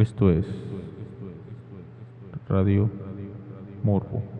Esto es Radio Morbo.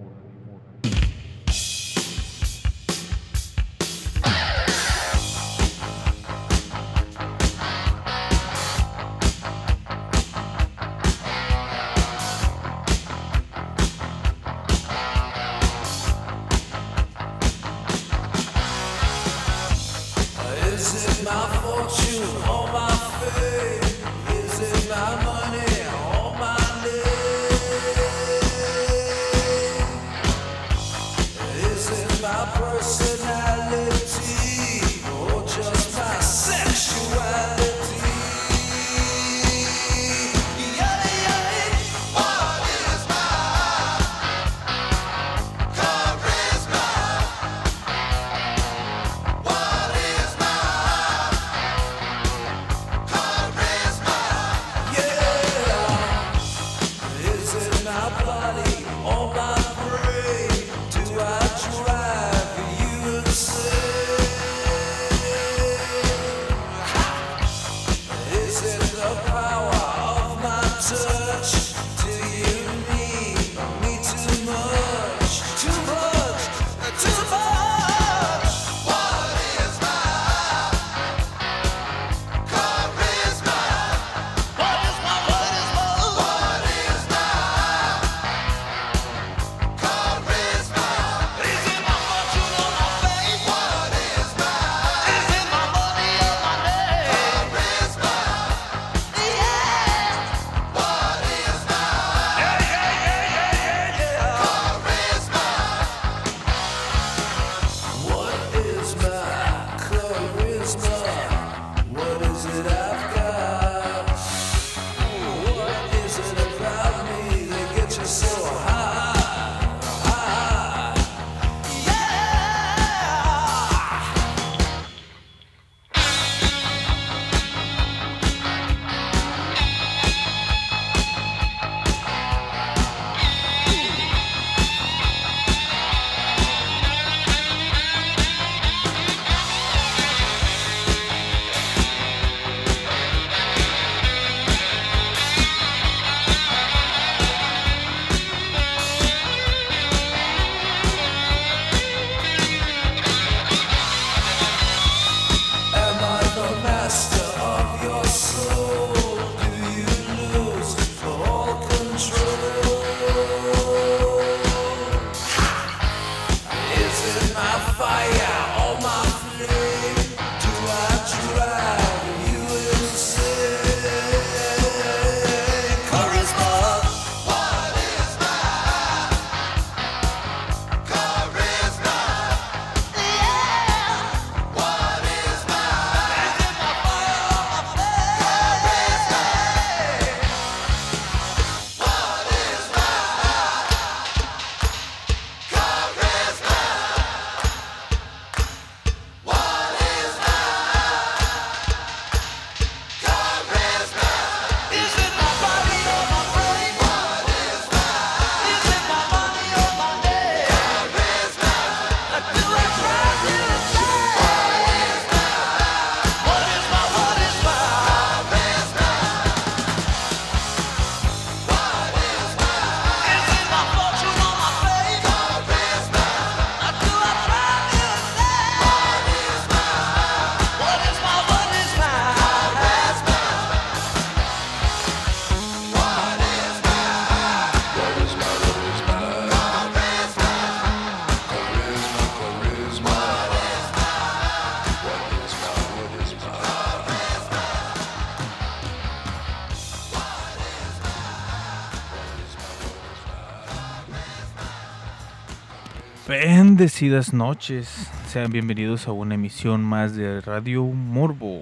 Bendecidas noches, sean bienvenidos a una emisión más de Radio Morbo,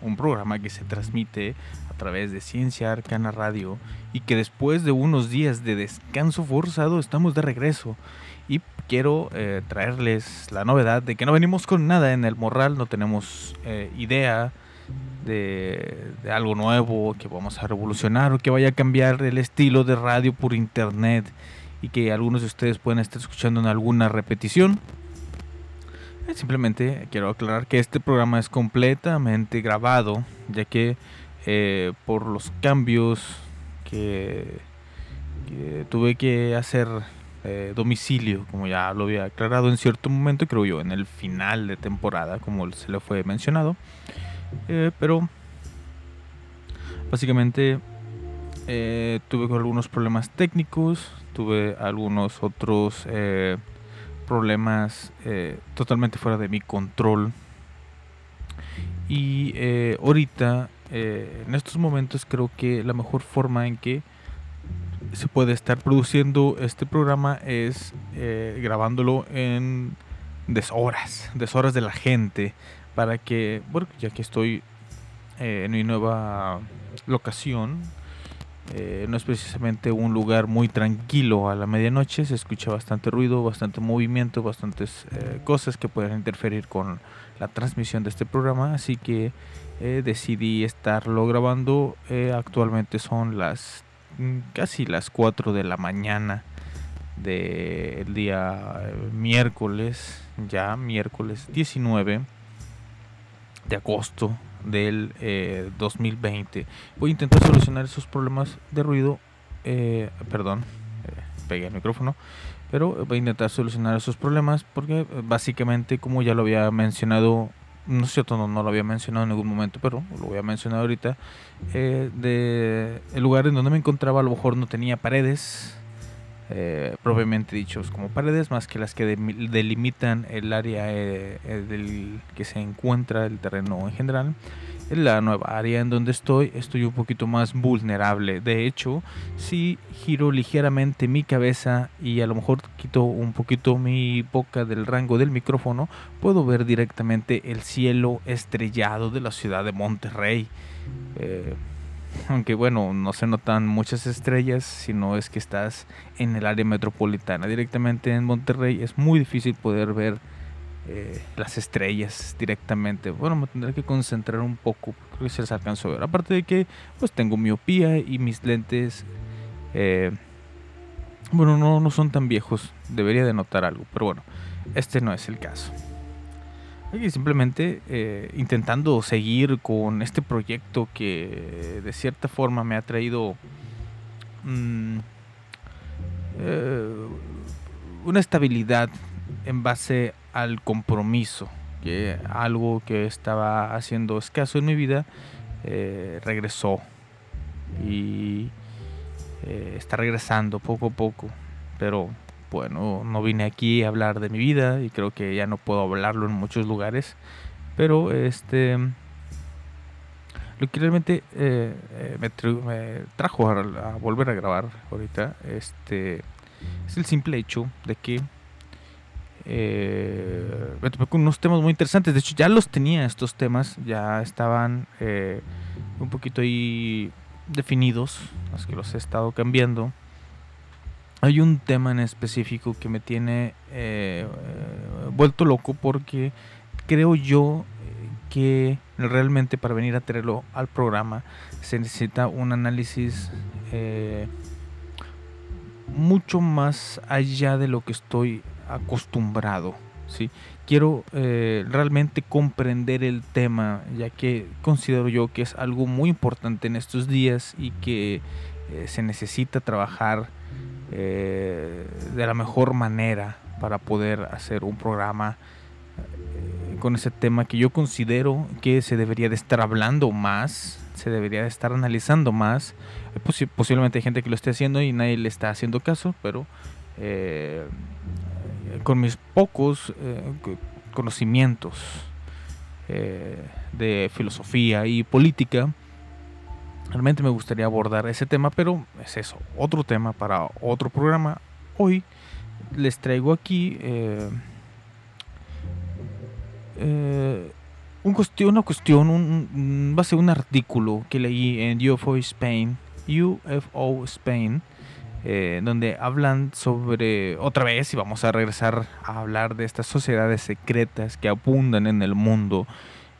un programa que se transmite a través de Ciencia Arcana Radio y que después de unos días de descanso forzado estamos de regreso. Y quiero eh, traerles la novedad de que no venimos con nada en el morral, no tenemos eh, idea de, de algo nuevo que vamos a revolucionar o que vaya a cambiar el estilo de radio por internet que algunos de ustedes pueden estar escuchando en alguna repetición. Eh, simplemente quiero aclarar que este programa es completamente grabado, ya que eh, por los cambios que, tuve que hacer eh, domicilio, como ya lo había aclarado en cierto momento, creo yo, en el final de temporada, como se le fue mencionado. Pero básicamente tuve algunos problemas técnicos, tuve algunos otros eh, problemas eh, totalmente fuera de mi control. Y eh, ahorita, en estos momentos, creo que la mejor forma en que se puede estar produciendo este programa es grabándolo en deshoras, deshoras de la gente, para que, bueno, ya que estoy en mi nueva locación, eh, no es precisamente un lugar muy tranquilo a la medianoche, se escucha bastante ruido, bastante movimiento, bastantes eh, cosas que pueden interferir con la transmisión de este programa, así que eh, decidí estarlo grabando. actualmente son las mm, casi las 4 de la mañana del día miércoles, ya miércoles 19 de agosto del eh, 2020. Voy a intentar solucionar esos problemas de ruido. eh, perdón, eh, pegué el micrófono. Pero voy a intentar solucionar esos problemas porque eh, básicamente, como ya lo había mencionado, no es cierto, no, no lo había mencionado en ningún momento, pero lo voy a mencionar ahorita. eh, de el lugar en donde me encontraba a lo mejor no tenía paredes, eh, propiamente dichos como paredes, más que las que delimitan el área eh, eh, del que se encuentra el terreno en general. En la nueva área en donde estoy, estoy un poquito más vulnerable. De hecho, si giro ligeramente mi cabeza y a lo mejor quito un poquito mi boca del rango del micrófono, puedo ver directamente el cielo estrellado de la ciudad de Monterrey. Eh, aunque bueno, no se notan muchas estrellas, sino es que estás en el área metropolitana. Directamente en Monterrey es muy difícil poder ver eh, las estrellas directamente. Bueno, me tendré que concentrar un poco, creo que se las alcanzo a ver. Aparte de que pues tengo miopía y mis lentes, eh, bueno, no, no son tan viejos, debería de notar algo, pero bueno, este no es el caso. Aquí simplemente eh, intentando seguir con este proyecto que de cierta forma me ha traído mm, eh, una estabilidad en base al compromiso, que algo que estaba haciendo escaso en mi vida eh, regresó. Y está regresando poco a poco, pero bueno, no vine aquí a hablar de mi vida y creo que ya no puedo hablarlo en muchos lugares, pero este lo que realmente eh, eh, me, tra- me trajo a, volver a grabar ahorita este es el simple hecho de que eh, me topé con unos temas muy interesantes. De hecho, ya los tenía estos temas, ya estaban un poquito ahí definidos, los que los he estado cambiando. Hay un tema en específico que me tiene eh, eh, vuelto loco porque creo yo eh, que realmente para venir a traerlo al programa se necesita un análisis mucho más allá de lo que estoy acostumbrado. ¿sí? Quiero realmente comprender el tema, ya que considero yo que es algo muy importante en estos días y que se necesita trabajar eh, de la mejor manera para poder hacer un programa eh, con ese tema que yo considero que se debería de estar hablando más, se debería de estar analizando más. Eh, posi- posiblemente hay gente que lo esté haciendo y nadie le está haciendo caso, pero con mis pocos co- conocimientos de filosofía y política, realmente me gustaría abordar ese tema, pero es eso, otro tema para otro programa. Hoy les traigo aquí eh, eh, una cuestión, un, un- va a ser un artículo que leí en UFO Spain, UFO Spain, eh, donde hablan sobre, otra vez, y vamos a regresar a hablar de estas sociedades secretas que abundan en el mundo,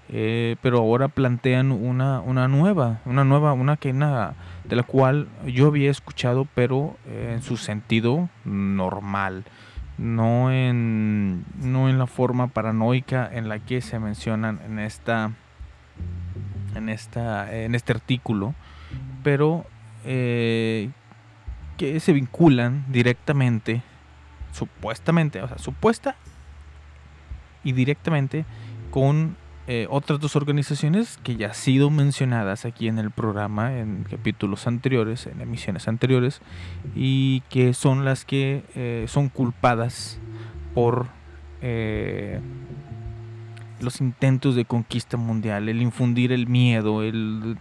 eh, pero ahora plantean una, una nueva, una nueva, una que de la cual yo había escuchado, pero eh, en su sentido normal, no en, no en la forma paranoica en la que se mencionan en esta, en esta, en este artículo, pero eh, que se vinculan directamente, supuestamente, o sea, supuesta y directamente con eh, otras dos organizaciones que ya han sido mencionadas aquí en el programa en capítulos anteriores, en emisiones anteriores, y que son las que eh, son culpadas por eh, los intentos de conquista mundial, el infundir el miedo, el,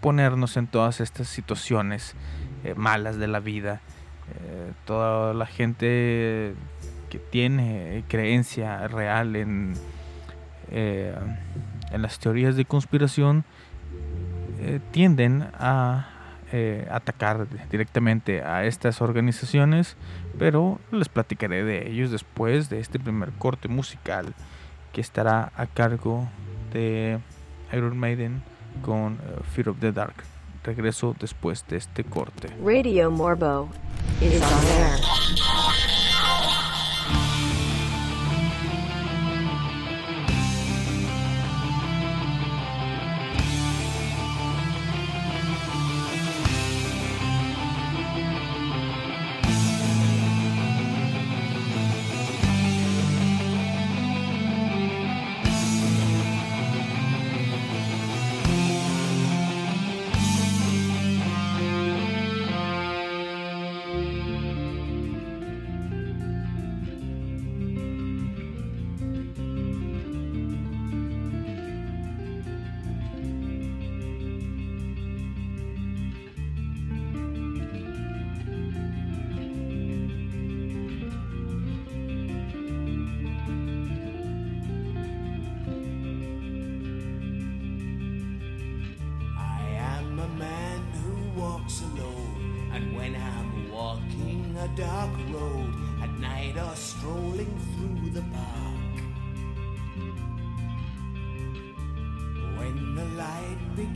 ponernos en todas estas situaciones eh, malas de la vida. Toda la gente que tiene creencia real en, eh, en las teorías de conspiración eh, tienden a eh, atacar directamente a estas organizaciones, pero les platicaré de ellos después de este primer corte musical que estará a cargo de Iron Maiden con eh, Fear of the Dark. Regreso después de este corte. Radio Morbo is on air.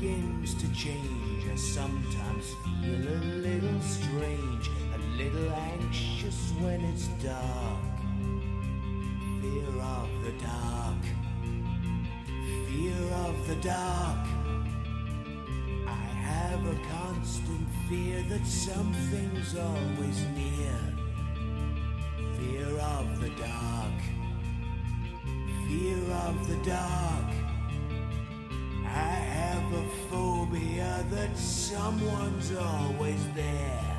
Begins to change, I sometimes feel a little strange, a little anxious when it's dark. Fear of the dark, fear of the dark. I have a constant fear that something's always near. Fear of the dark. Fear of the dark. Someone's always there.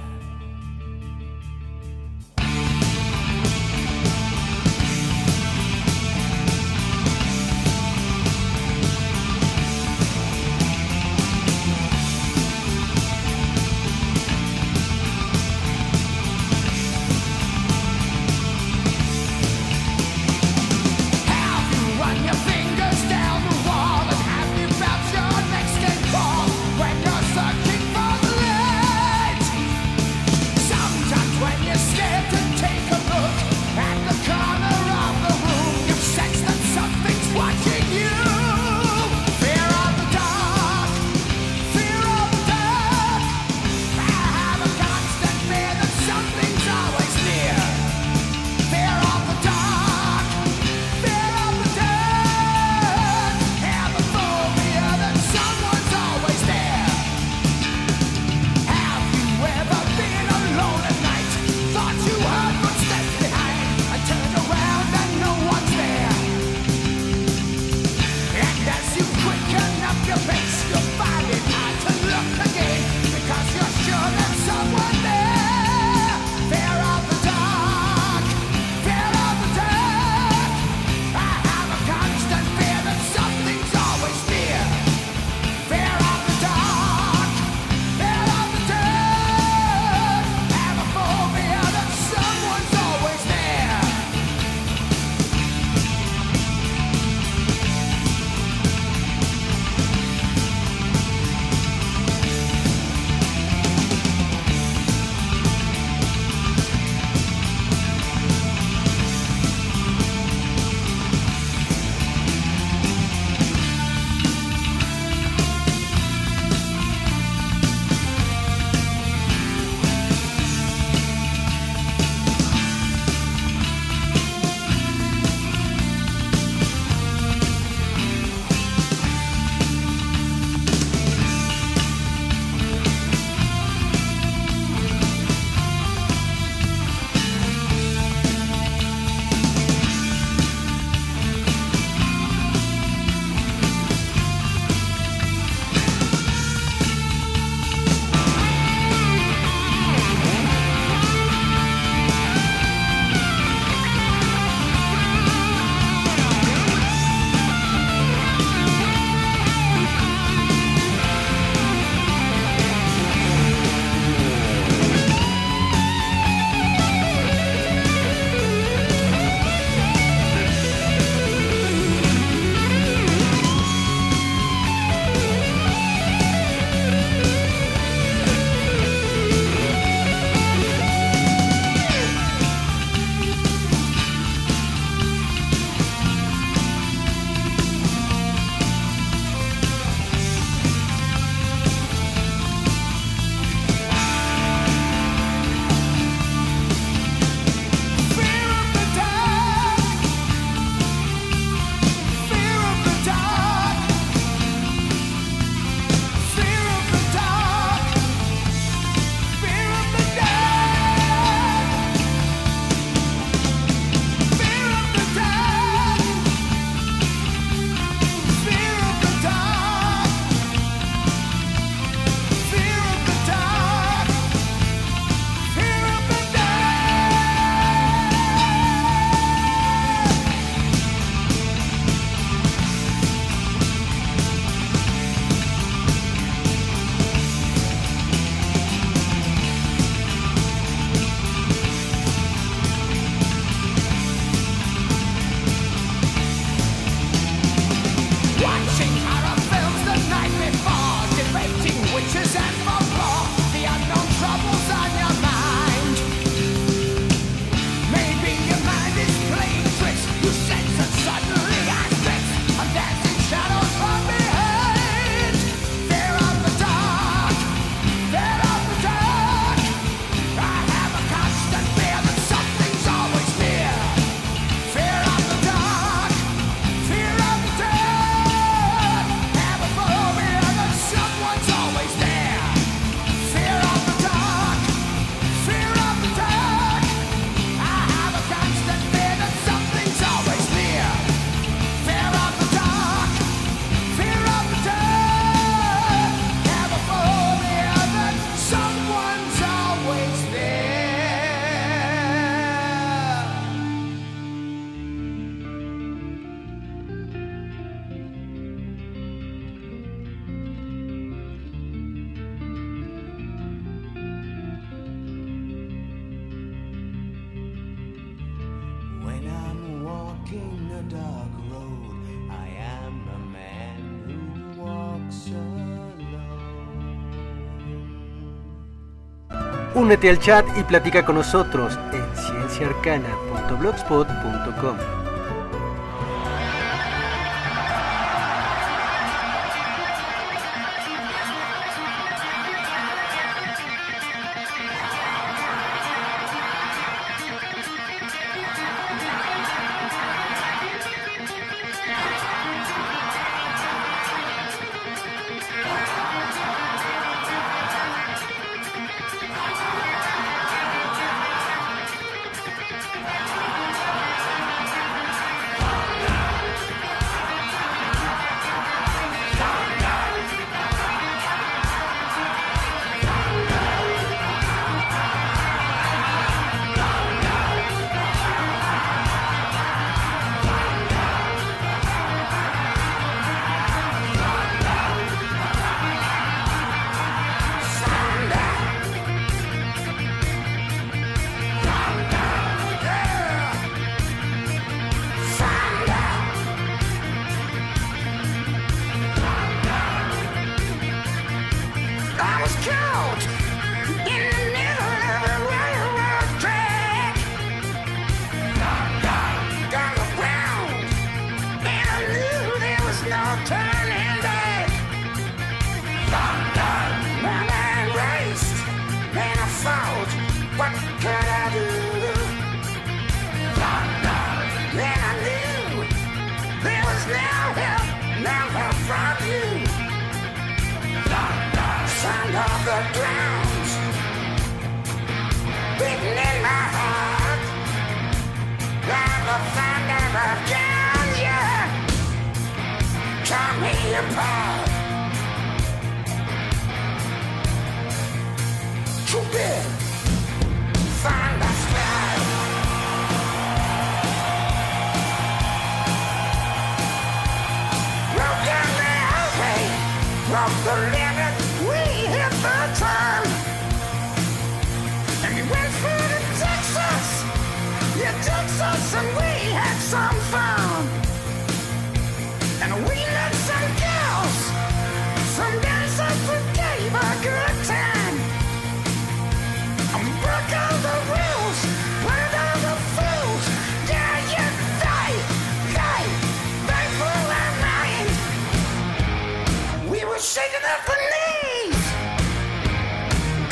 Únete al chat y platica con nosotros en cienciaarcana.blogspot.com.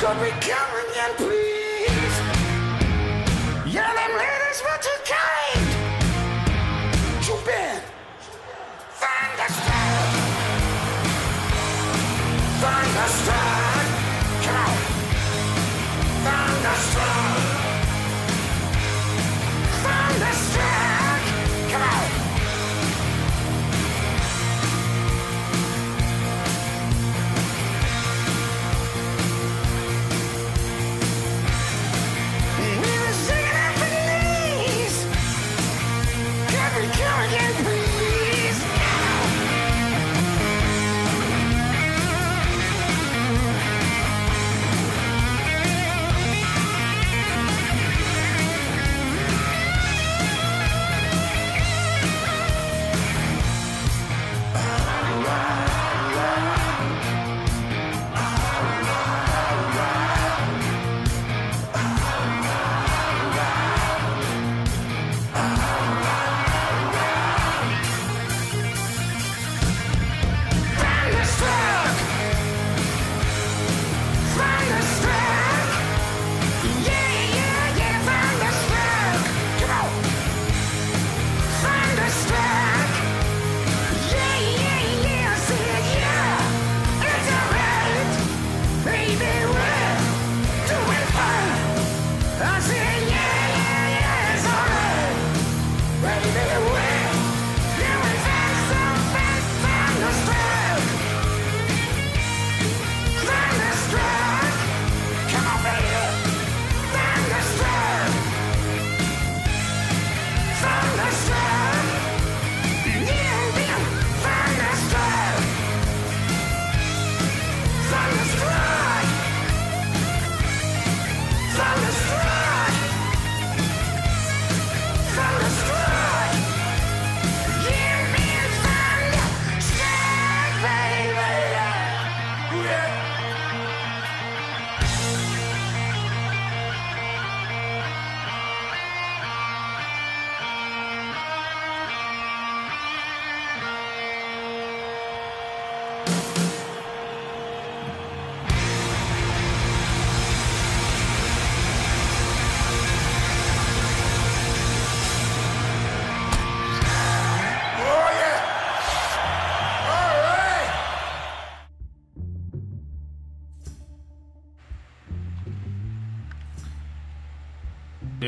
on recovery.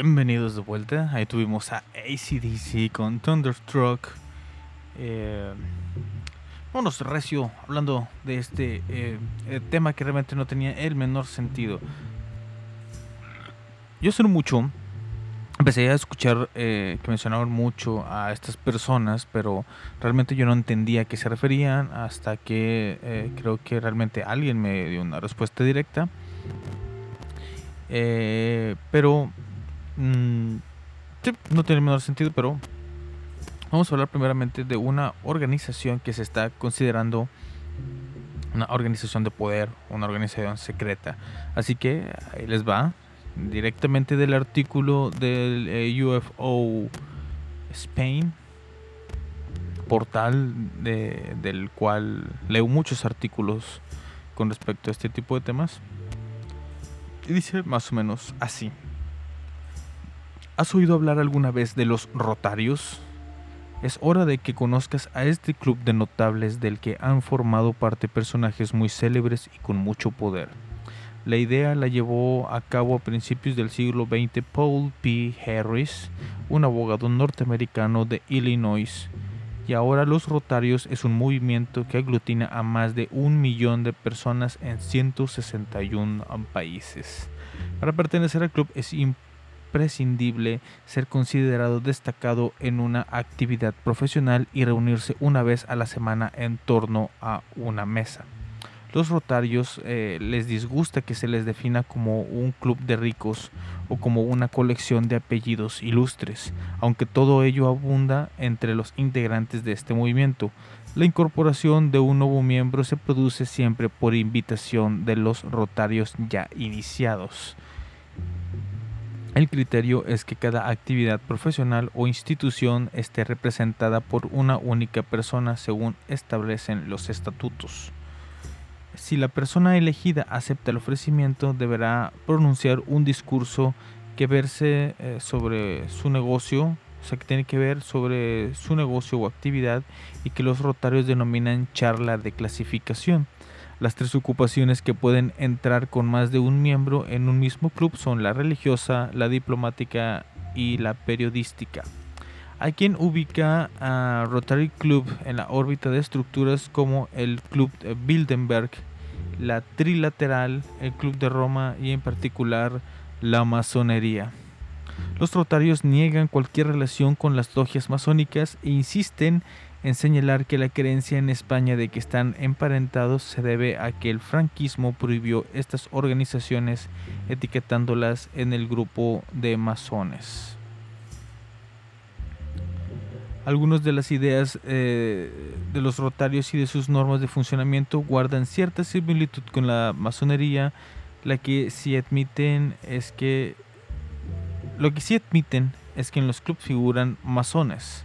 Bienvenidos de vuelta. Ahí tuvimos a ACDC con Thunderstruck. Eh, vámonos recio hablando de este eh, eh, tema que realmente no tenía el menor sentido. Yo hace mucho empecé a escuchar eh, que mencionaban mucho a estas personas, pero realmente yo no entendía a qué se referían hasta que creo que realmente alguien me dio una respuesta directa. Pero mm, no tiene el menor sentido, pero vamos a hablar primeramente de una organización que se está considerando una organización de poder, una organización secreta. Así que ahí les va, directamente del artículo del eh, UFO Spain, portal de- del cual leo muchos artículos con respecto a este tipo de temas. Y dice más o menos así. ¿Has oído hablar alguna vez de los Rotarios? Es hora de que conozcas a este club de notables del que han formado parte personajes muy célebres y con mucho poder. La idea la llevó a cabo a principios del siglo XX Paul P. Harris, un abogado norteamericano de Illinois, y ahora los Rotarios es un movimiento que aglutina a más de un millón de personas en 161 países. Para pertenecer al club es imprescindible ser considerado destacado en una actividad profesional y reunirse una vez a la semana en torno a una mesa. Los rotarios eh, les disgusta que se les defina como un club de ricos o como una colección de apellidos ilustres, aunque todo ello abunda entre los integrantes de este movimiento. La incorporación de un nuevo miembro se produce siempre por invitación de los rotarios ya iniciados. El criterio es que cada actividad profesional o institución esté representada por una única persona según establecen los estatutos. Si la persona elegida acepta el ofrecimiento, deberá pronunciar un discurso que verse eh, sobre su negocio, o sea, que tiene que ver sobre su negocio o actividad y que los rotarios denominan charla de clasificación. Las tres ocupaciones que pueden entrar con más de un miembro en un mismo club son la religiosa, la diplomática y la periodística. Hay quien ubica a Rotary Club en la órbita de estructuras como el Club de Bilderberg, la Trilateral, el Club de Roma y en particular la masonería. Los rotarios niegan cualquier relación con las logias masónicas e insisten en señalar que la creencia en España de que están emparentados se debe a que el franquismo prohibió estas organizaciones etiquetándolas en el grupo de masones. Algunas de las ideas eh, de los rotarios y de sus normas de funcionamiento guardan cierta similitud con la masonería. La que sí admiten es que lo que sí admiten es que en los clubes figuran masones,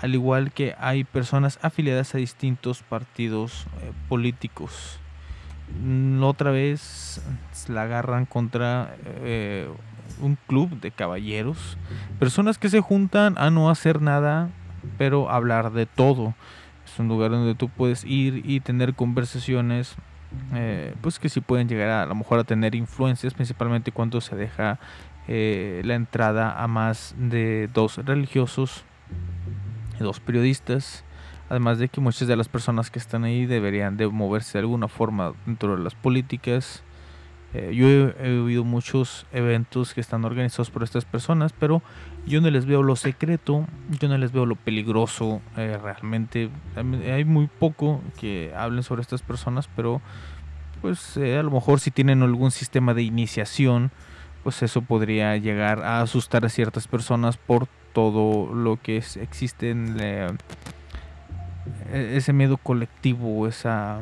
al igual que hay personas afiliadas a distintos partidos eh, políticos. Mm, Otra vez la agarran contra eh, un club de caballeros, personas que se juntan a no hacer nada, pero hablar de todo. Es un lugar donde tú puedes ir y tener conversaciones, eh, pues que sí pueden llegar a, a lo mejor a tener influencias, principalmente cuando se deja eh, la entrada a más de dos religiosos, dos periodistas, además de que muchas de las personas que están ahí deberían de moverse de alguna forma dentro de las políticas. Eh, yo he, oído muchos eventos que están organizados por estas personas, pero yo no les veo lo secreto, yo no les veo lo peligroso. eh, realmente hay muy poco que hablen sobre estas personas, pero pues eh, a lo mejor si tienen algún sistema de iniciación, pues eso podría llegar a asustar a ciertas personas por todo lo que es- existe en e- ese miedo colectivo, esa,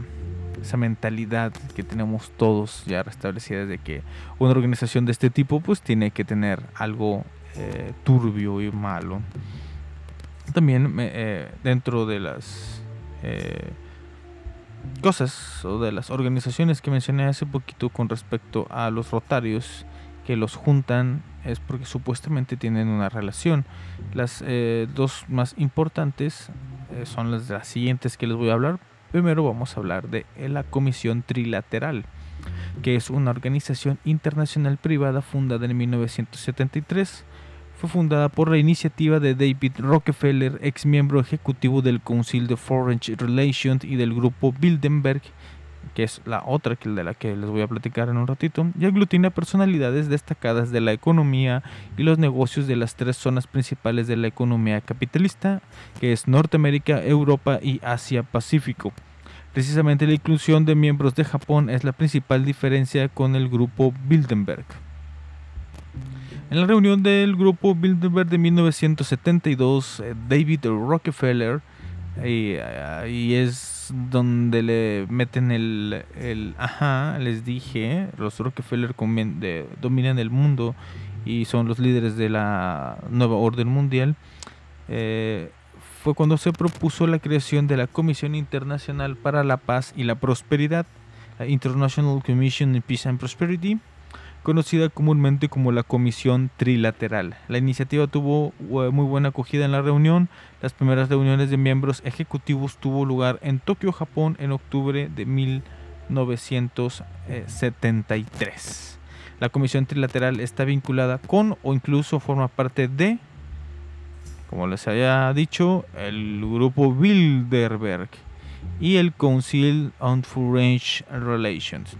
esa mentalidad que tenemos todos ya restablecida de que una organización de este tipo pues tiene que tener algo eh, turbio y malo. También eh, dentro de las eh, cosas o de las organizaciones que mencioné hace poquito con respecto a los rotarios que los juntan es porque supuestamente tienen una relación. Las eh, dos más importantes eh, son las las siguientes que les voy a hablar. Primero vamos a hablar de la Comisión Trilateral. que es una organización internacional privada fundada en 1973. Fue fundada por la iniciativa de David Rockefeller, ex miembro ejecutivo del Council de Foreign Relations y del grupo Bilderberg, que es la otra que de la que les voy a platicar en un ratito, y aglutina personalidades destacadas de la economía y los negocios de las tres zonas principales de la economía capitalista, que es Norteamérica, Europa y Asia Pacífico. Precisamente la inclusión de miembros de Japón es la principal diferencia con el grupo Bilderberg. En la reunión del grupo Bilderberg de 1972, eh, David Rockefeller, y, ahí es donde le meten el, el ajá, les dije, los Rockefeller de- dominan el mundo y son los líderes de la nueva orden mundial. eh, fue cuando se propuso la creación de la Comisión Internacional para la Paz y la Prosperidad, la International Commission on Peace and Prosperity, conocida comúnmente como la Comisión Trilateral. La iniciativa tuvo eh, muy buena acogida en la reunión. Las primeras reuniones de miembros ejecutivos tuvo lugar en Tokio, Japón, en octubre de 1973. La Comisión Trilateral está vinculada con o incluso forma parte de, como les había dicho, el grupo Bilderberg y el Council on Foreign Relations.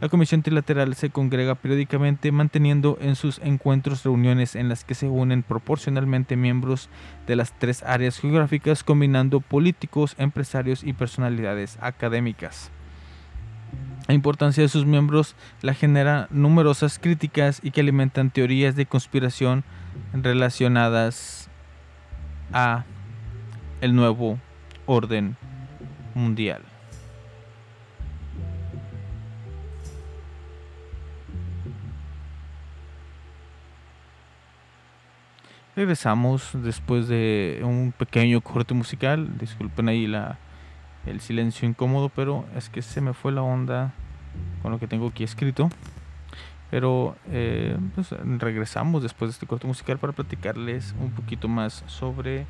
La Comisión Trilateral se congrega periódicamente manteniendo en sus encuentros reuniones en las que se unen proporcionalmente miembros de las tres áreas geográficas combinando políticos, empresarios y personalidades académicas. La importancia de sus miembros la genera numerosas críticas y que alimentan teorías de conspiración relacionadas a el nuevo orden mundial. Regresamos después de un pequeño corte musical. Disculpen ahí la, el silencio incómodo, pero es que se me fue la onda con lo que tengo aquí escrito. Pero eh, pues, regresamos después de este corte musical para platicarles un poquito más sobre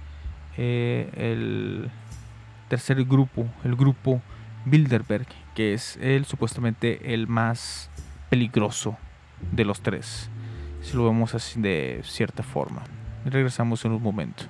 eh, el tercer grupo, el grupo Bilderberg, que es el supuestamente el más peligroso de los tres, si lo vemos así de cierta forma. Regresamos en un momento.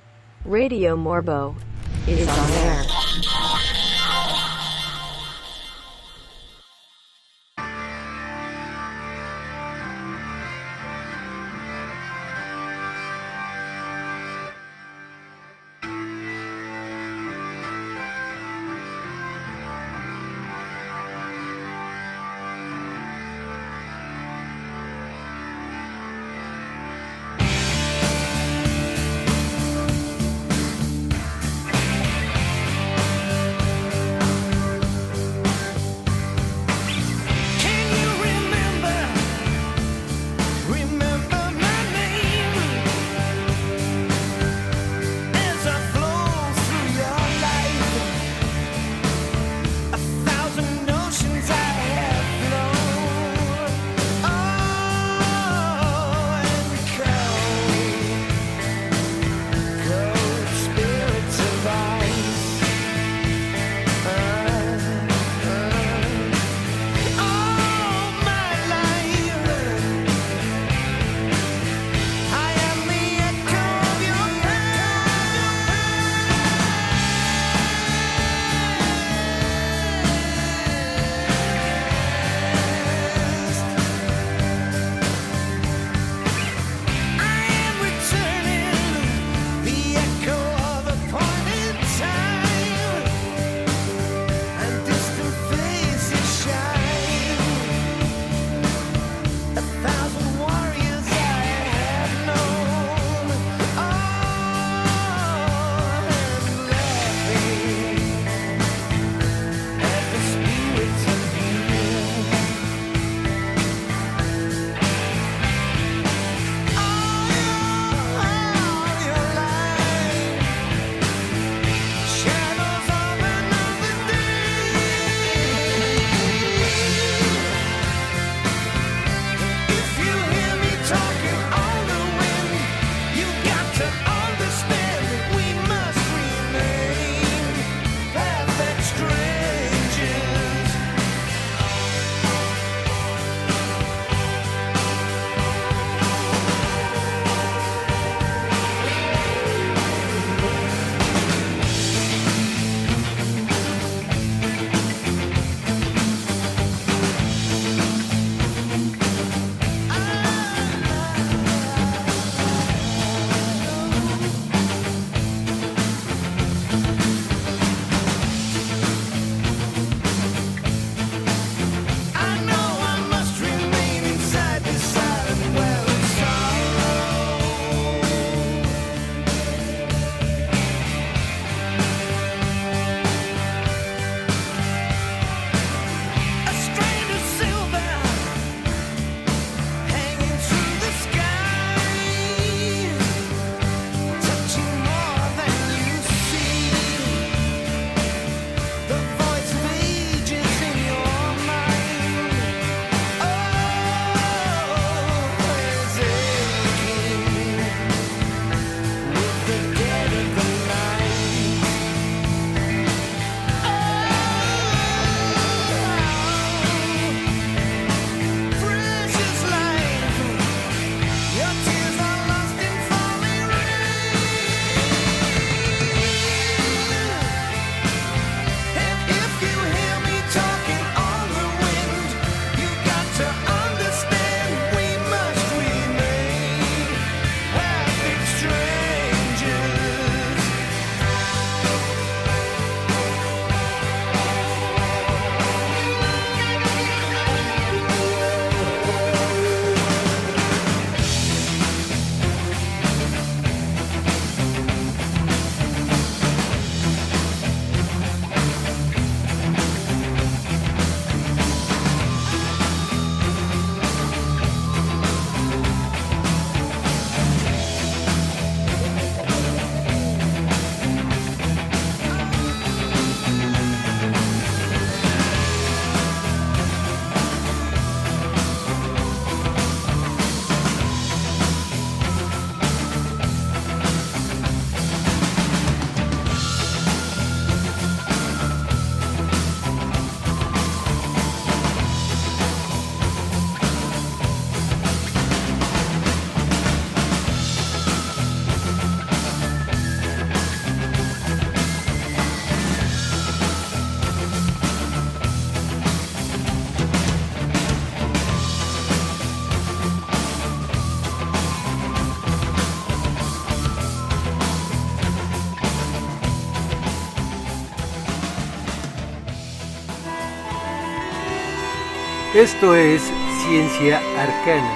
Esto es Ciencia Arcana,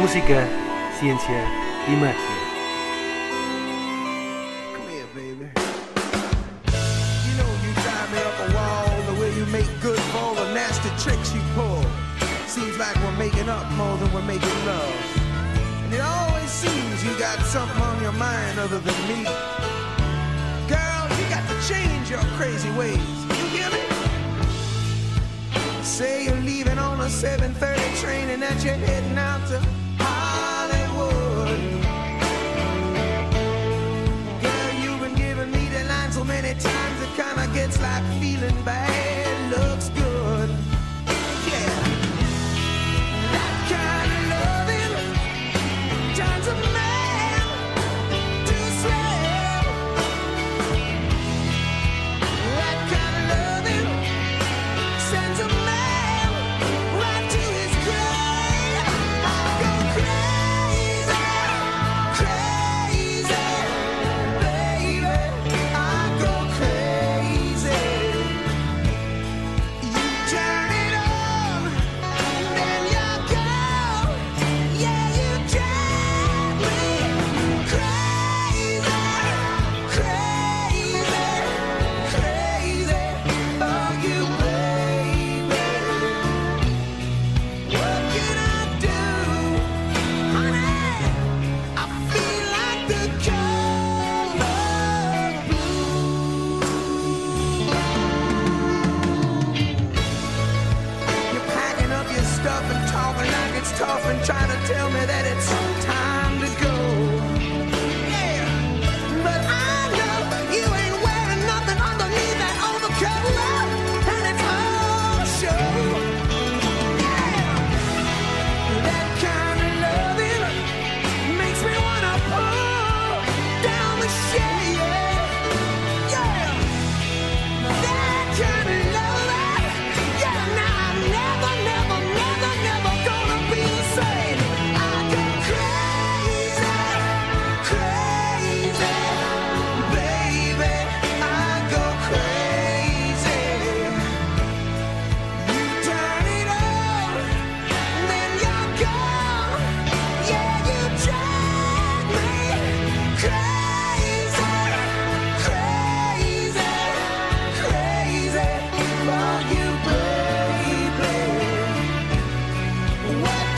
música, ciencia y magia. a 7.30 train and that you're heading out to Hollywood. Girl, you've been giving me the line so many times it kinda gets like feeling bad.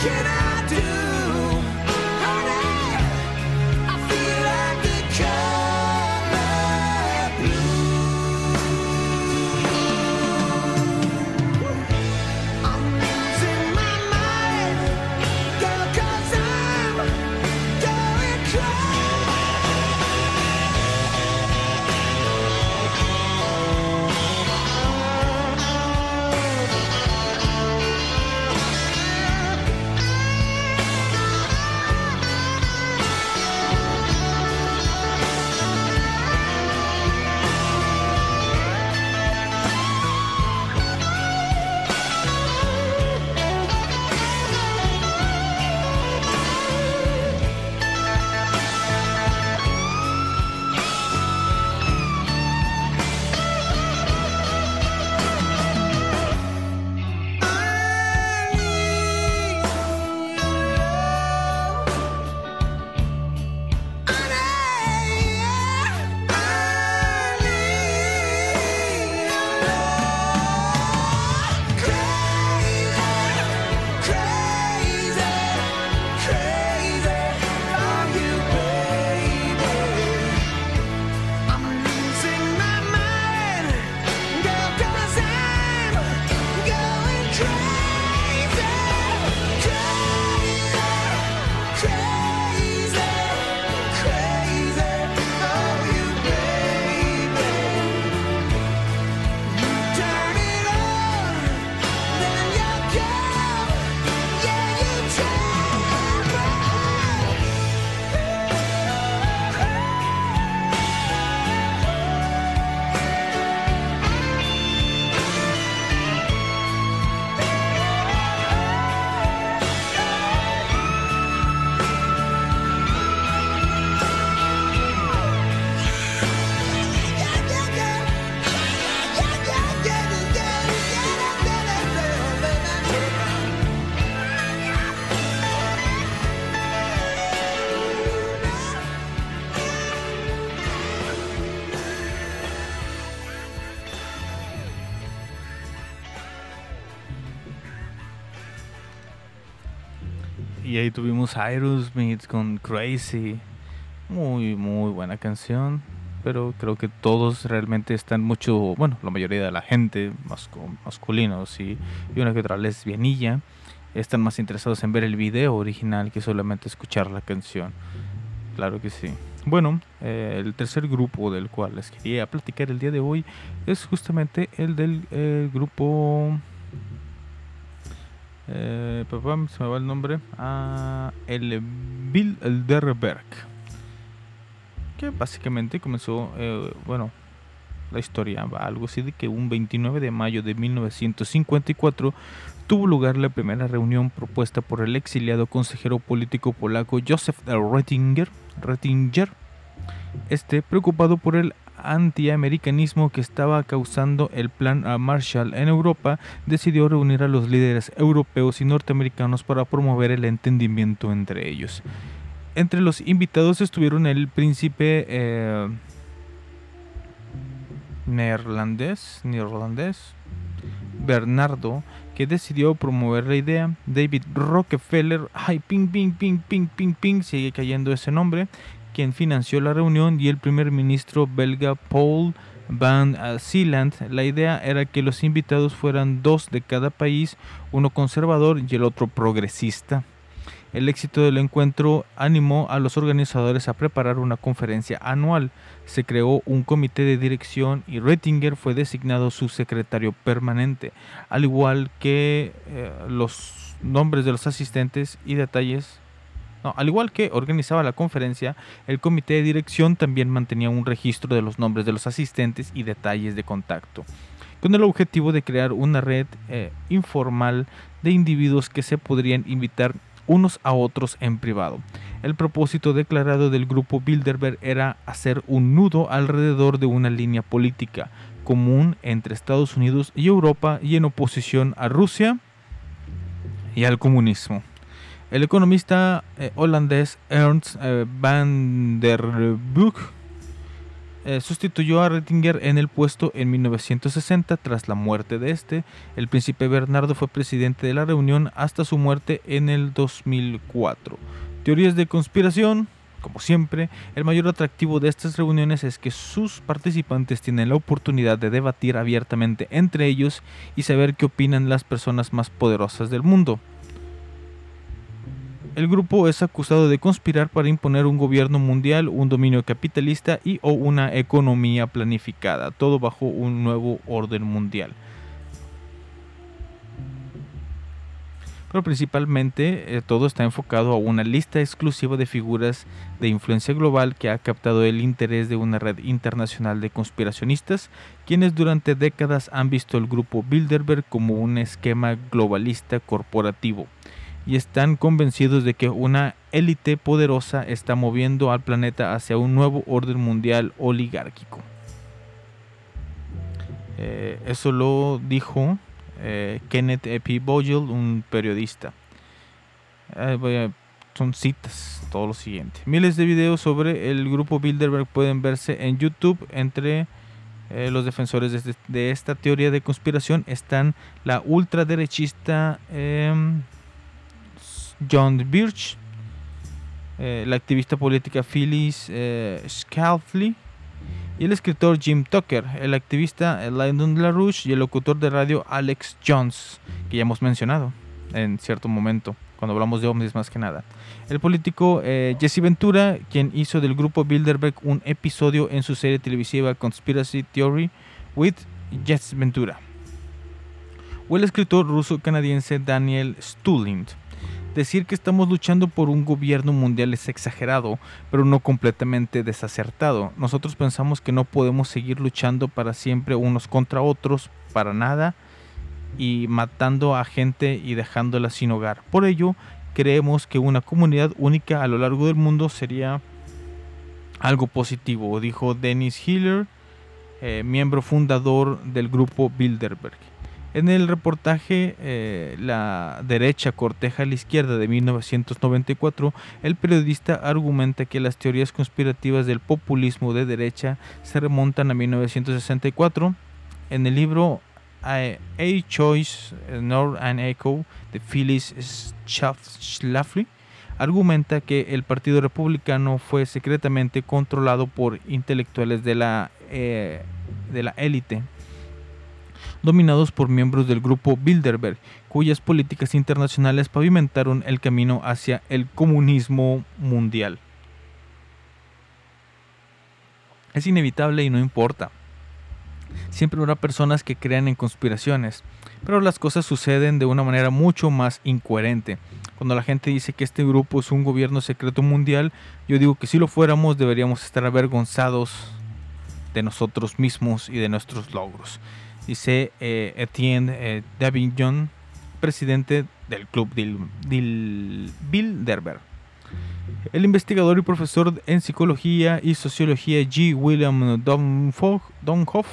can I? Y ahí tuvimos Aerosmith con Crazy. Muy, muy buena canción. Pero creo que todos realmente están mucho, bueno, la mayoría de la gente, mascu- masculinos y, y una que otra lesbianilla, están más interesados en ver el video original que solamente escuchar la canción. Claro que sí. Bueno, eh, el tercer grupo del cual les quería platicar el día de hoy es justamente el del eh, grupo. Eh, papá, se me va el nombre. Ah, el Bilderberg. Que básicamente comenzó, eh, bueno, la historia va algo así de que un 29 de mayo de 1954 tuvo lugar la primera reunión propuesta por el exiliado consejero político polaco Joseph Rettinger, Rettinger este preocupado por el antiamericanismo que estaba causando el plan Marshall en Europa, decidió reunir a los líderes europeos y norteamericanos para promover el entendimiento entre ellos. Entre los invitados estuvieron el príncipe eh, neerlandés, neerlandés Bernardo, que decidió promover la idea, David Rockefeller, ay, ping, ping, ping, ping, ping, ping, sigue cayendo ese nombre, quien financió la reunión, y el primer ministro belga Paul Van Zeeland. La idea era que los invitados fueran dos de cada país, uno conservador y el otro progresista. El éxito del encuentro animó a los organizadores a preparar una conferencia anual. Se creó un comité de dirección y Rettinger fue designado su secretario permanente, al igual que eh, los nombres de los asistentes y detalles. Al igual que organizaba la conferencia, el comité de dirección también mantenía un registro de los nombres de los asistentes y detalles de contacto, con el objetivo de crear una red eh, informal de individuos que se podrían invitar unos a otros en privado. El propósito declarado del grupo Bilderberg era hacer un nudo alrededor de una línea política común entre Estados Unidos y Europa y en oposición a Rusia y al comunismo. El economista eh, holandés Ernst eh, van der Broek eh, sustituyó a Rettinger en el puesto en 1960 tras la muerte de este. El príncipe Bernardo fue presidente de la reunión hasta su muerte en el 2004. Teorías de conspiración. Como siempre, el mayor atractivo de estas reuniones es que sus participantes tienen la oportunidad de debatir abiertamente entre ellos y saber qué opinan las personas más poderosas del mundo. El grupo es acusado de conspirar para imponer un gobierno mundial, un dominio capitalista y o una economía planificada, todo bajo un nuevo orden mundial. Pero principalmente eh, todo está enfocado a una lista exclusiva de figuras de influencia global que ha captado el interés de una red internacional de conspiracionistas, quienes durante décadas han visto el grupo Bilderberg como un esquema globalista corporativo y están convencidos de que una élite poderosa está moviendo al planeta hacia un nuevo orden mundial oligárquico. Eh, eso lo dijo eh, Kenneth P. Boyle, un periodista. Son citas, todo lo siguiente. Miles de videos sobre el grupo Bilderberg pueden verse en YouTube. Entre eh, los defensores de, de esta teoría de conspiración están la ultraderechista em, John Birch, eh, la activista política Phyllis eh, y el escritor Jim Tucker, el activista Lyndon LaRouche y el locutor de radio Alex Jones, que ya hemos mencionado en cierto momento, cuando hablamos de ovnis más que nada. El político eh, Jesse Ventura, quien hizo del grupo Bilderberg un episodio en su serie televisiva Conspiracy Theory with Jesse Ventura. O el escritor ruso-canadiense Daniel Stulind. Decir que estamos luchando por un gobierno mundial es exagerado, pero no completamente desacertado. Nosotros pensamos que no podemos seguir luchando para siempre unos contra otros, para nada, y matando a gente y dejándola sin hogar. Por ello, creemos que una comunidad única a lo largo del mundo sería algo positivo, dijo Dennis Hiller, eh, miembro fundador del grupo Bilderberg. En el reportaje eh, La derecha corteja a la izquierda de 1994, el periodista argumenta que las teorías conspirativas del populismo de derecha se remontan a 1964. En el libro A, A Choice, Nor an Echo de Phyllis Schlafly, argumenta que el Partido Republicano fue secretamente controlado por intelectuales eh, de la élite dominados por miembros del grupo Bilderberg, cuyas políticas internacionales pavimentaron el camino hacia el comunismo mundial. Es inevitable y no importa. Siempre habrá personas que crean en conspiraciones, pero las cosas suceden de una manera mucho más incoherente. Cuando la gente dice que este grupo es un gobierno secreto mundial, yo digo que si lo fuéramos deberíamos estar avergonzados de nosotros mismos y de nuestros logros. Dice eh, Etienne eh, Davignon, presidente del club Dil- Dil- Bilderberg. El investigador y profesor en psicología y sociología G. William Domhoff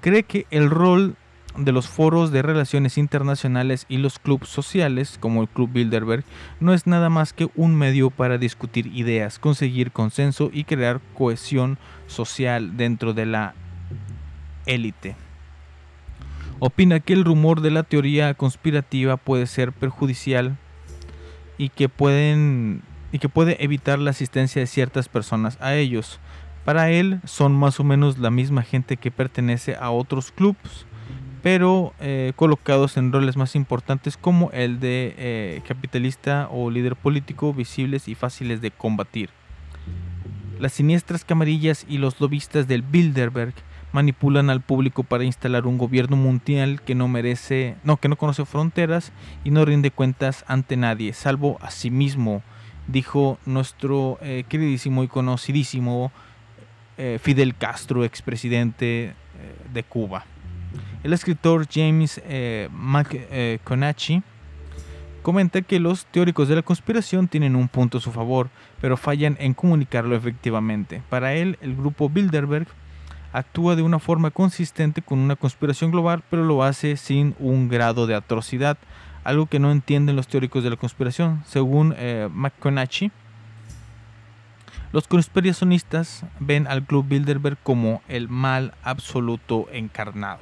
cree que el rol de los foros de relaciones internacionales y los clubes sociales, como el Club Bilderberg, no es nada más que un medio para discutir ideas, conseguir consenso y crear cohesión social dentro de la élite. Opina que el rumor de la teoría conspirativa puede ser perjudicial y que pueden y que puede evitar la asistencia de ciertas personas a ellos. Para él son más o menos la misma gente que pertenece a otros clubs, pero eh, colocados en roles más importantes como el de eh, capitalista o líder político, visibles y fáciles de combatir. Las siniestras camarillas y los lobistas del Bilderberg manipulan al público para instalar un gobierno mundial que no merece, no, que no conoce fronteras y no rinde cuentas ante nadie, salvo a sí mismo, dijo nuestro eh, queridísimo y conocidísimo eh, Fidel Castro, expresidente eh, de Cuba. El escritor James eh, McConaughey comenta que los teóricos de la conspiración tienen un punto a su favor, pero fallan en comunicarlo efectivamente. Para él, el grupo Bilderberg actúa de una forma consistente con una conspiración global, pero lo hace sin un grado de atrocidad, algo que no entienden los teóricos de la conspiración. Según eh, los conspiracionistas ven al Club Bilderberg como el mal absoluto encarnado.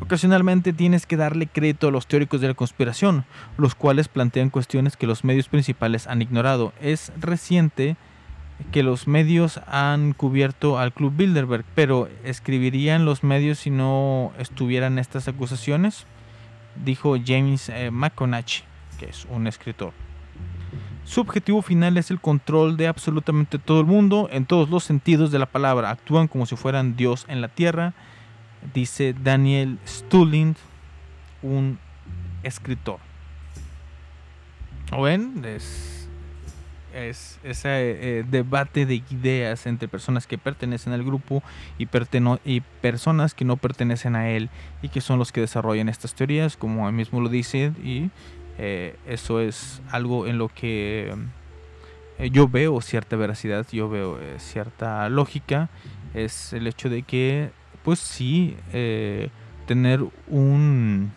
Ocasionalmente tienes que darle crédito a los teóricos de la conspiración, los cuales plantean cuestiones que los medios principales han ignorado. Es reciente que los medios han cubierto al Club Bilderberg, pero ¿escribirían los medios si no estuvieran estas acusaciones? Dijo James eh, que es un escritor. Su objetivo final es el control de absolutamente todo el mundo en todos los sentidos de la palabra. Actúan como si fueran Dios en la tierra, dice Daniel Stulind, un escritor. ¿O ven? Es ese eh, debate de ideas entre personas que pertenecen al grupo y, y personas que no pertenecen a él y que son los que desarrollan estas teorías, como él mismo lo dice, y eh, eso es algo en lo que eh, yo veo cierta veracidad, yo veo cierta lógica, es el hecho de que, pues sí, tener un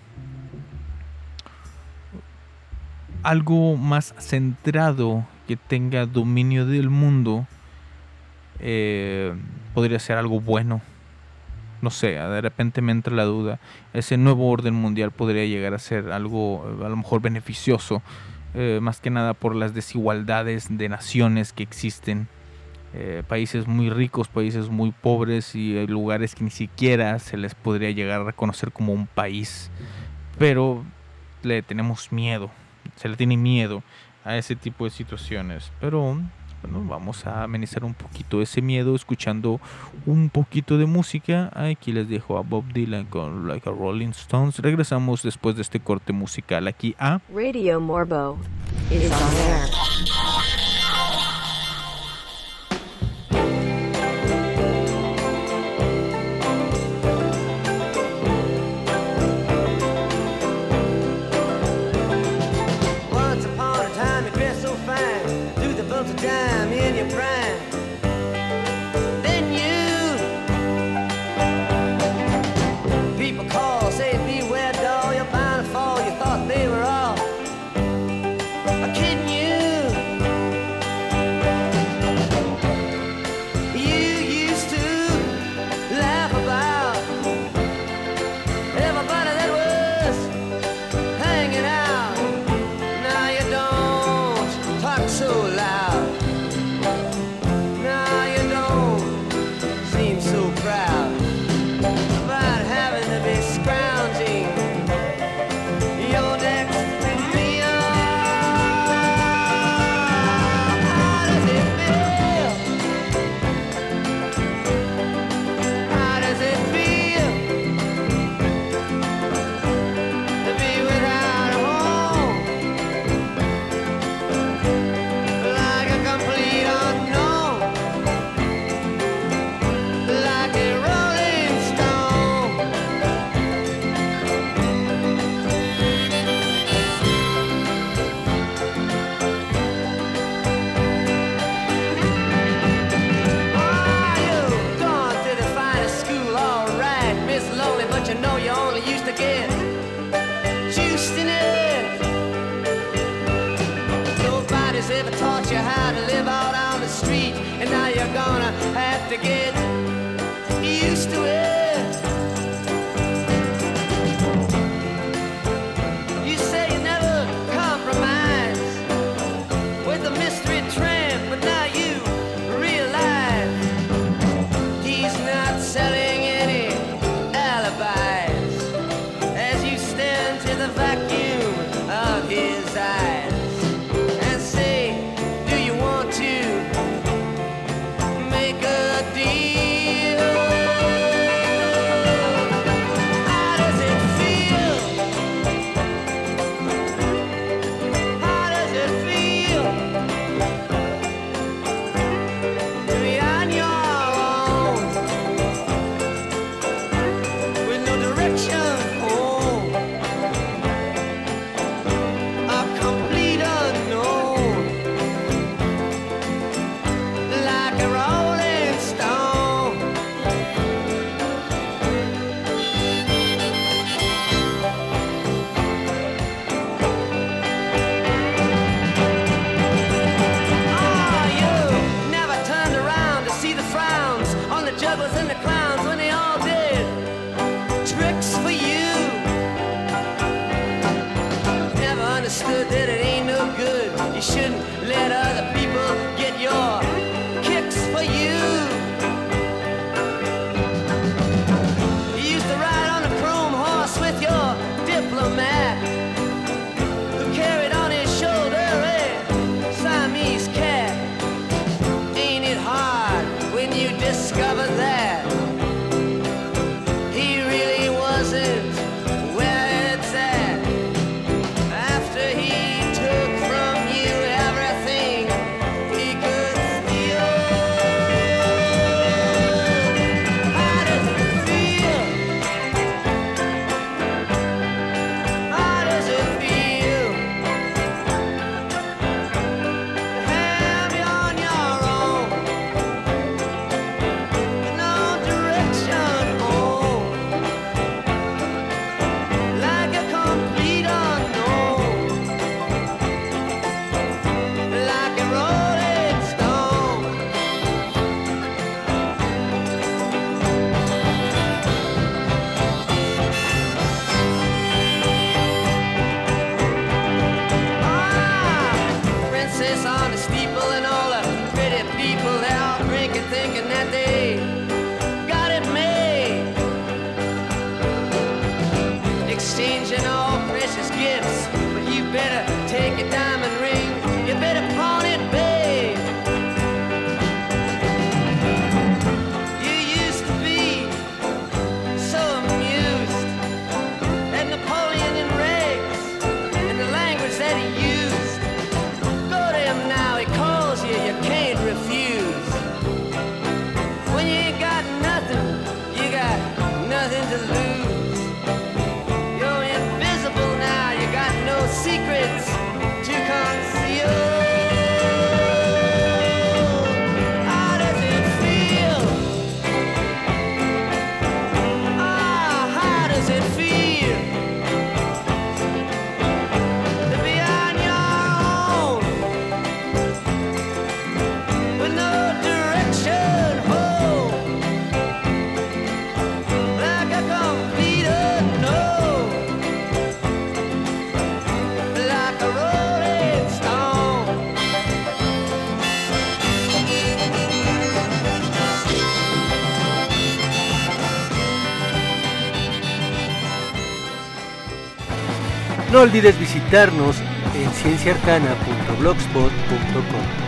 algo más centrado que tenga dominio del mundo eh, podría ser algo bueno. No sé, de repente me entra la duda. Ese nuevo orden mundial podría llegar a ser algo a lo mejor beneficioso, eh, más que nada por las desigualdades de naciones que existen. Eh, países muy ricos, países muy pobres y lugares que ni siquiera se les podría llegar a reconocer como un país. Pero le tenemos miedo, se le tiene miedo a ese tipo de situaciones. Pero bueno, vamos a amenizar un poquito ese miedo escuchando un poquito de música. Aquí les dejo a Bob Dylan con Like a Rolling Stones. Regresamos después de este corte musical aquí a Radio Morbo. Olvides visitarnos en cienciaarcana.blogspot.com.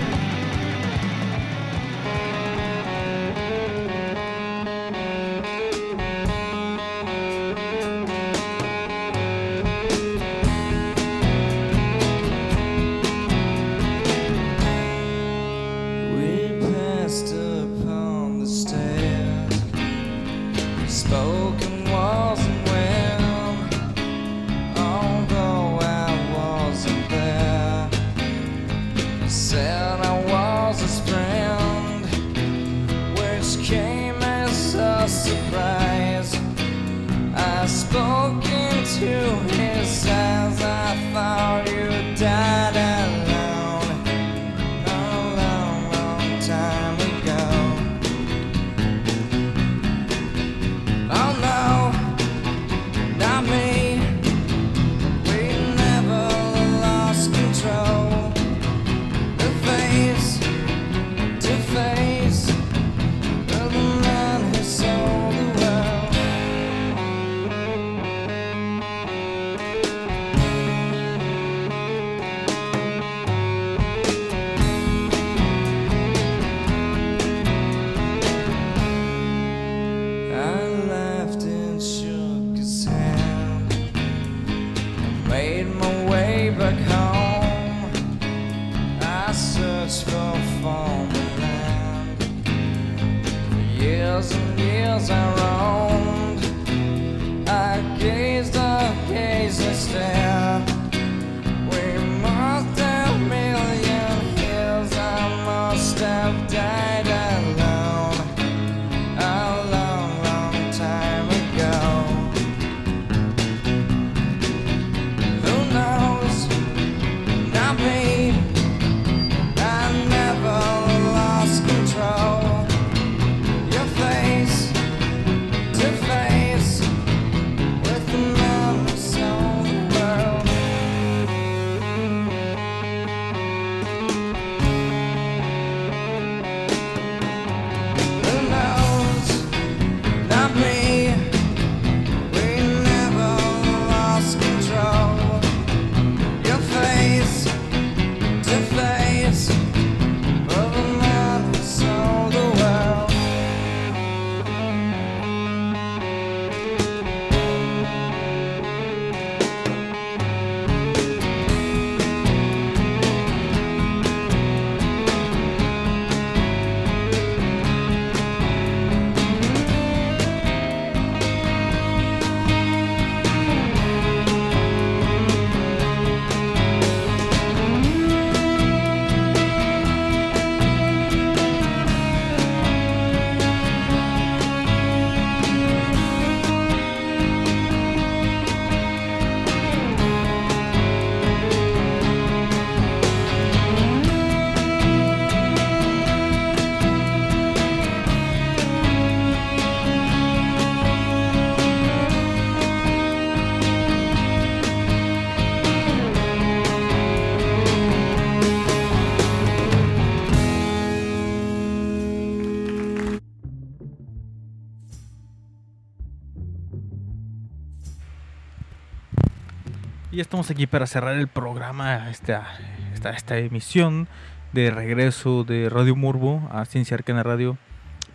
estamos aquí para cerrar el programa, esta, esta, esta emisión de regreso de Radio Murbo a Ciencia Arcana Radio,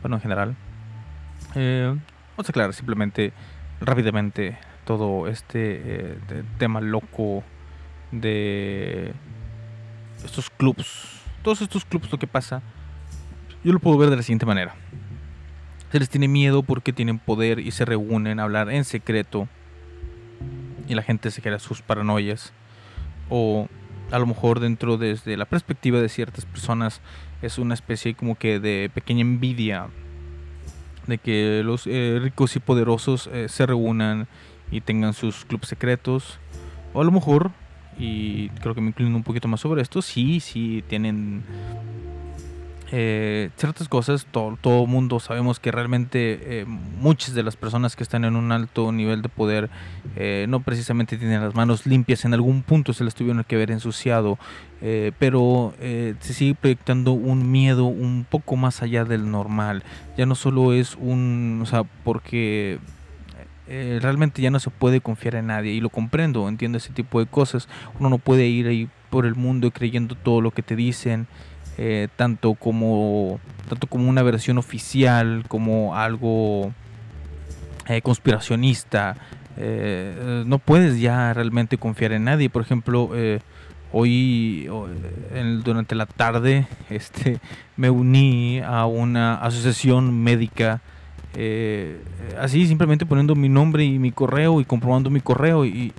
bueno, en general. Eh, vamos a aclarar simplemente, rápidamente, todo este eh, tema loco de estos clubs. Todos estos clubs, lo que pasa, yo lo puedo ver de la siguiente manera. Se les tiene miedo porque tienen poder y se reúnen a hablar en secreto y la gente se queda sus paranoias. O a lo mejor dentro desde la perspectiva de ciertas personas es una especie como que de pequeña envidia de que los eh, ricos y poderosos eh, se reúnan y tengan sus clubes secretos. O a lo mejor, y creo que me inclino un poquito más sobre esto, sí, sí tienen eh, ciertas cosas, todo, todo mundo sabemos que realmente eh, muchas de las personas que están en un alto nivel de poder eh, no precisamente tienen las manos limpias, en algún punto se les tuvieron que ver ensuciado, eh, pero eh, se sigue proyectando un miedo un poco más allá del normal, ya no solo es un, o sea, porque realmente ya no se puede confiar en nadie y lo comprendo, entiendo ese tipo de cosas, uno no puede ir ahí por el mundo creyendo todo lo que te dicen, eh, tanto como tanto como una versión oficial como algo eh, conspiracionista eh, eh, no puedes ya realmente confiar en nadie. Por ejemplo eh, hoy o- en- durante la tarde este me uní a una asociación médica eh, así simplemente poniendo mi nombre y mi correo y comprobando mi correo y-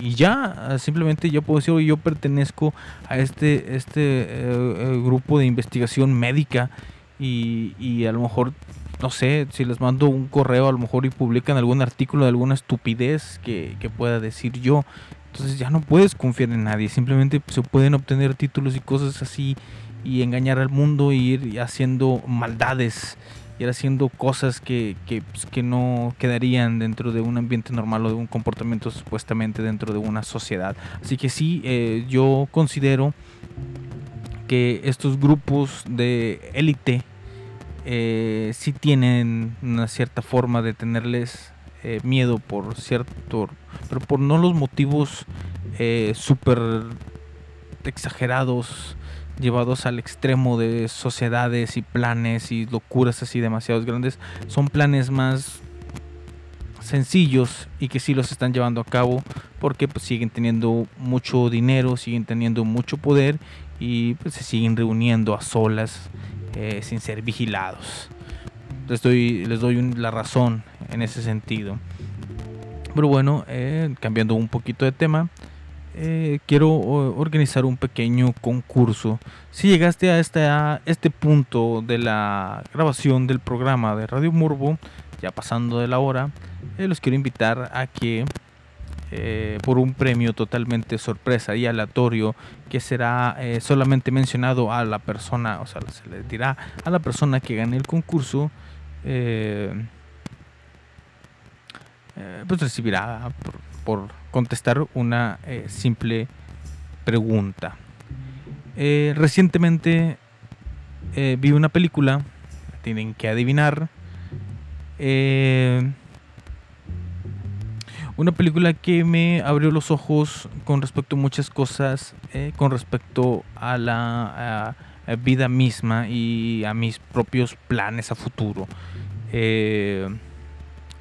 y ya simplemente yo puedo decir "Oye, yo pertenezco a este este eh, eh, grupo de investigación médica y, y a lo mejor no sé si les mando un correo a lo mejor y publican algún artículo de alguna estupidez que, que pueda decir yo entonces ya no puedes confiar en nadie simplemente se pueden obtener títulos y cosas así y engañar al mundo y ir haciendo maldades ir haciendo cosas que, que, pues, que no quedarían dentro de un ambiente normal o de un comportamiento supuestamente dentro de una sociedad. Así que sí, eh, yo considero que estos grupos de élite eh, sí tienen una cierta forma de tenerles eh, miedo por cierto, pero por no los motivos eh, súper exagerados llevados al extremo de sociedades y planes y locuras así demasiados grandes, son planes más sencillos y que sí los están llevando a cabo porque pues, siguen teniendo mucho dinero, siguen teniendo mucho poder y pues, se siguen reuniendo a solas eh, sin ser vigilados. Les doy, les doy la razón en ese sentido. Pero bueno, eh, cambiando un poquito de tema, eh, quiero organizar un pequeño concurso. Si llegaste a este, a este punto de la grabación del programa de Radio Morbo, ya pasando de la hora, eh, los quiero invitar a que eh, por un premio totalmente sorpresa y aleatorio que será solamente mencionado a la persona, o sea, se le dirá a la persona que gane el concurso, pues recibirá por contestar una eh, simple pregunta. Eh, recientemente eh, vi una película, tienen que adivinar. una película que me abrió los ojos con respecto a muchas cosas, con respecto a la vida misma y a mis propios planes a futuro.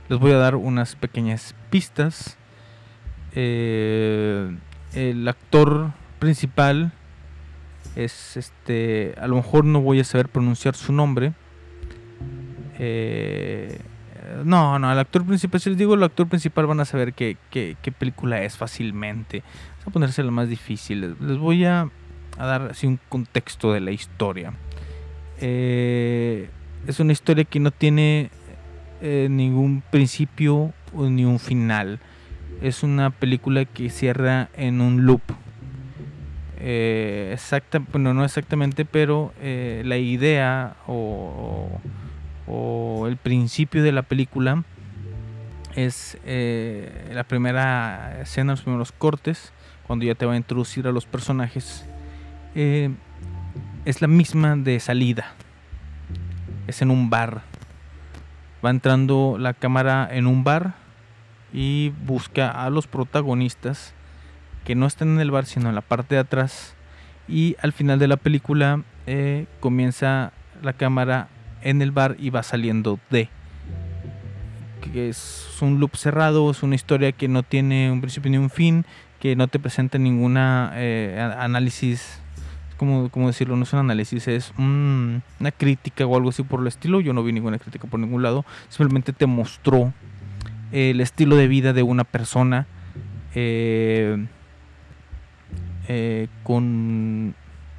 Les voy a dar unas pequeñas pistas. Eh, el actor principal es este. A lo mejor no voy a saber pronunciar su nombre. Eh, no, no, el actor principal, si les digo el actor principal van a saber qué, película es fácilmente. Vamos a ponerse la más difícil. Les- voy a, dar así un contexto de la historia. Eh, es una historia que no tiene eh, ningún principio ni un final. Es una película que cierra en un loop. Eh, exacta, bueno, no exactamente, pero eh, la idea o, el principio de la película es eh, la primera escena, los primeros cortes, cuando ya te va a introducir a los personajes. eh, es la misma de salida. Es en un bar. Va entrando la cámara en un bar y busca a los protagonistas que no están en el bar sino en la parte de atrás. Y al final de la película eh, comienza la cámara en el bar y va saliendo de que es un loop cerrado es una historia que no tiene un principio ni un fin que no te presenta ninguna eh, análisis como, como decirlo no es un análisis es un- una crítica o algo así por el estilo. Yo no vi ninguna crítica por ningún lado simplemente te mostró el estilo de vida de una persona eh, eh, con,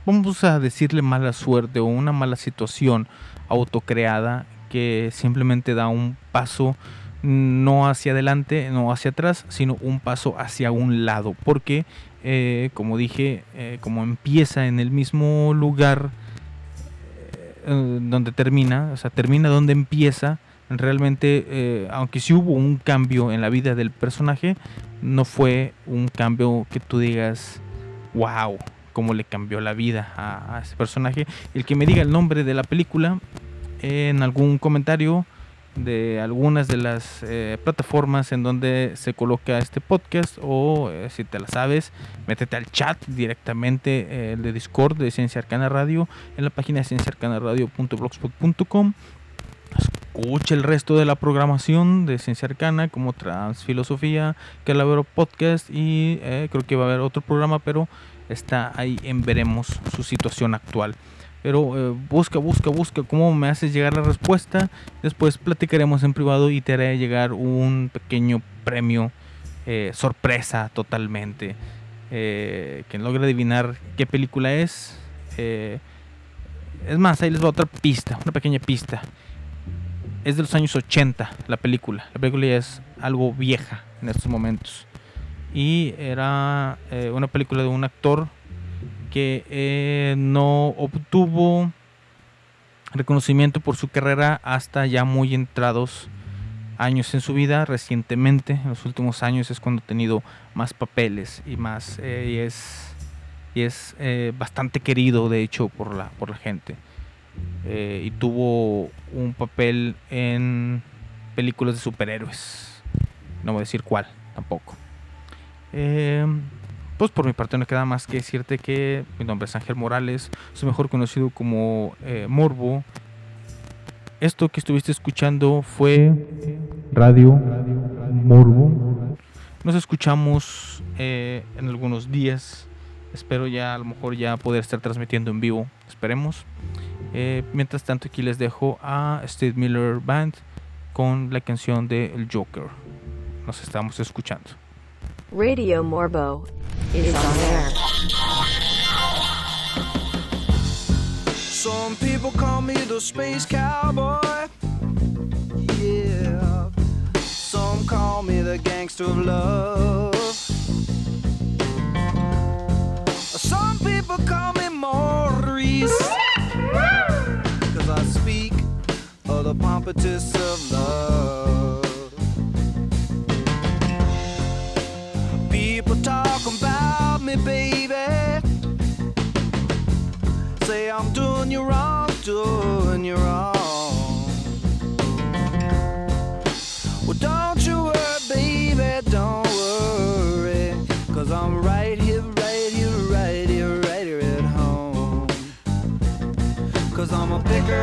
vamos a decirle mala suerte o una mala situación autocreada que simplemente da un paso no hacia adelante, no hacia atrás, sino un paso hacia un lado. Porque, eh, como dije, como empieza en el mismo lugar donde termina, o sea, termina donde empieza, realmente, eh, aunque sí hubo un cambio en la vida del personaje, no fue un cambio que tú digas, wow, cómo le cambió la vida a, ese personaje. El que me diga el nombre de la película en algún comentario de algunas de las eh, plataformas en donde se coloca este podcast o eh, si te la sabes, métete al chat directamente eh, de Discord de Ciencia Arcana Radio en la página cienciaarcanaradio.blogspot.com escucha el resto de la programación de Ciencia Arcana como Transfilosofía, Calavero Podcast y eh, creo que va a haber otro programa, pero está ahí en veremos su situación actual. Pero eh, busca, busca, busca cómo me haces llegar la respuesta. Después platicaremos en privado y te haré llegar un pequeño premio eh, sorpresa totalmente. Eh, quien logre adivinar qué película es. es más, ahí les va otra pista, una pequeña pista es de los años 80 la película. La película ya es algo vieja en estos momentos. Y era eh, una película de un actor que eh, no obtuvo reconocimiento por su carrera hasta ya muy entrados años en su vida. Recientemente, en los últimos años, es cuando ha tenido más papeles y más. eh, y es, y es eh, bastante querido, de hecho, por la, por la gente eh, y tuvo un papel en películas de superhéroes. No voy a decir cuál, tampoco. Eh, pues por mi parte no queda más que decirte que mi nombre es Ángel Morales, soy mejor conocido como eh, Morbo. Esto que estuviste escuchando fue Radio Morbo. Nos escuchamos en algunos días. Espero ya a lo mejor ya poder estar transmitiendo en vivo. Esperemos. Eh, mientras tanto aquí les dejo a Steve Miller Band con la canción de El Joker. Nos estamos escuchando. Radio Morbo is on air. Some people call me the space cowboy. Yeah. Some call me the gangster of love. Some people call me Maurice. The pompatus of love. People talk about me, baby say I'm doing you wrong, doing you wrong. Well, don't you worry, baby, don't worry. Cause I'm right here, right here, right here, right here at home. Cause I'm a picker,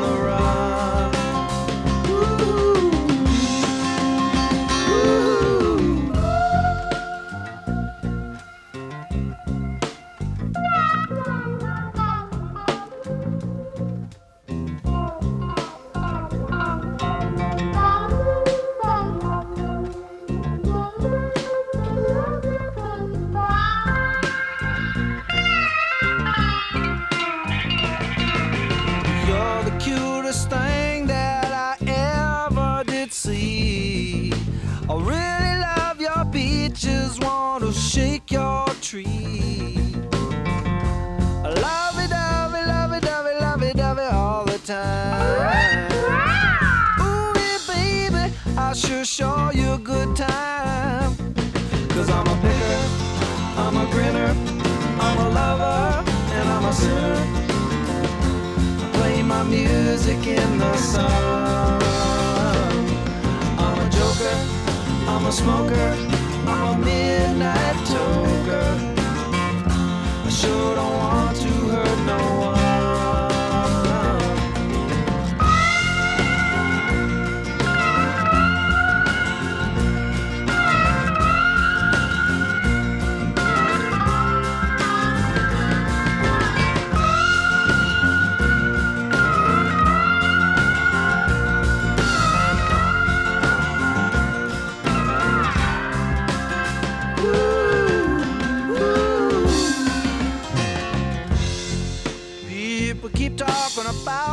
the music in the sun. I'm a joker, I'm a smoker, I'm a midnight toker. I sure don't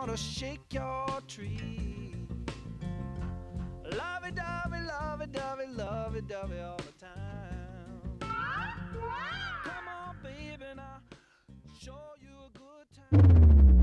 wanna shake your tree. Love it, dovey, love it, dovey, love it, dovey all the time. Come on, baby, now show you a good time.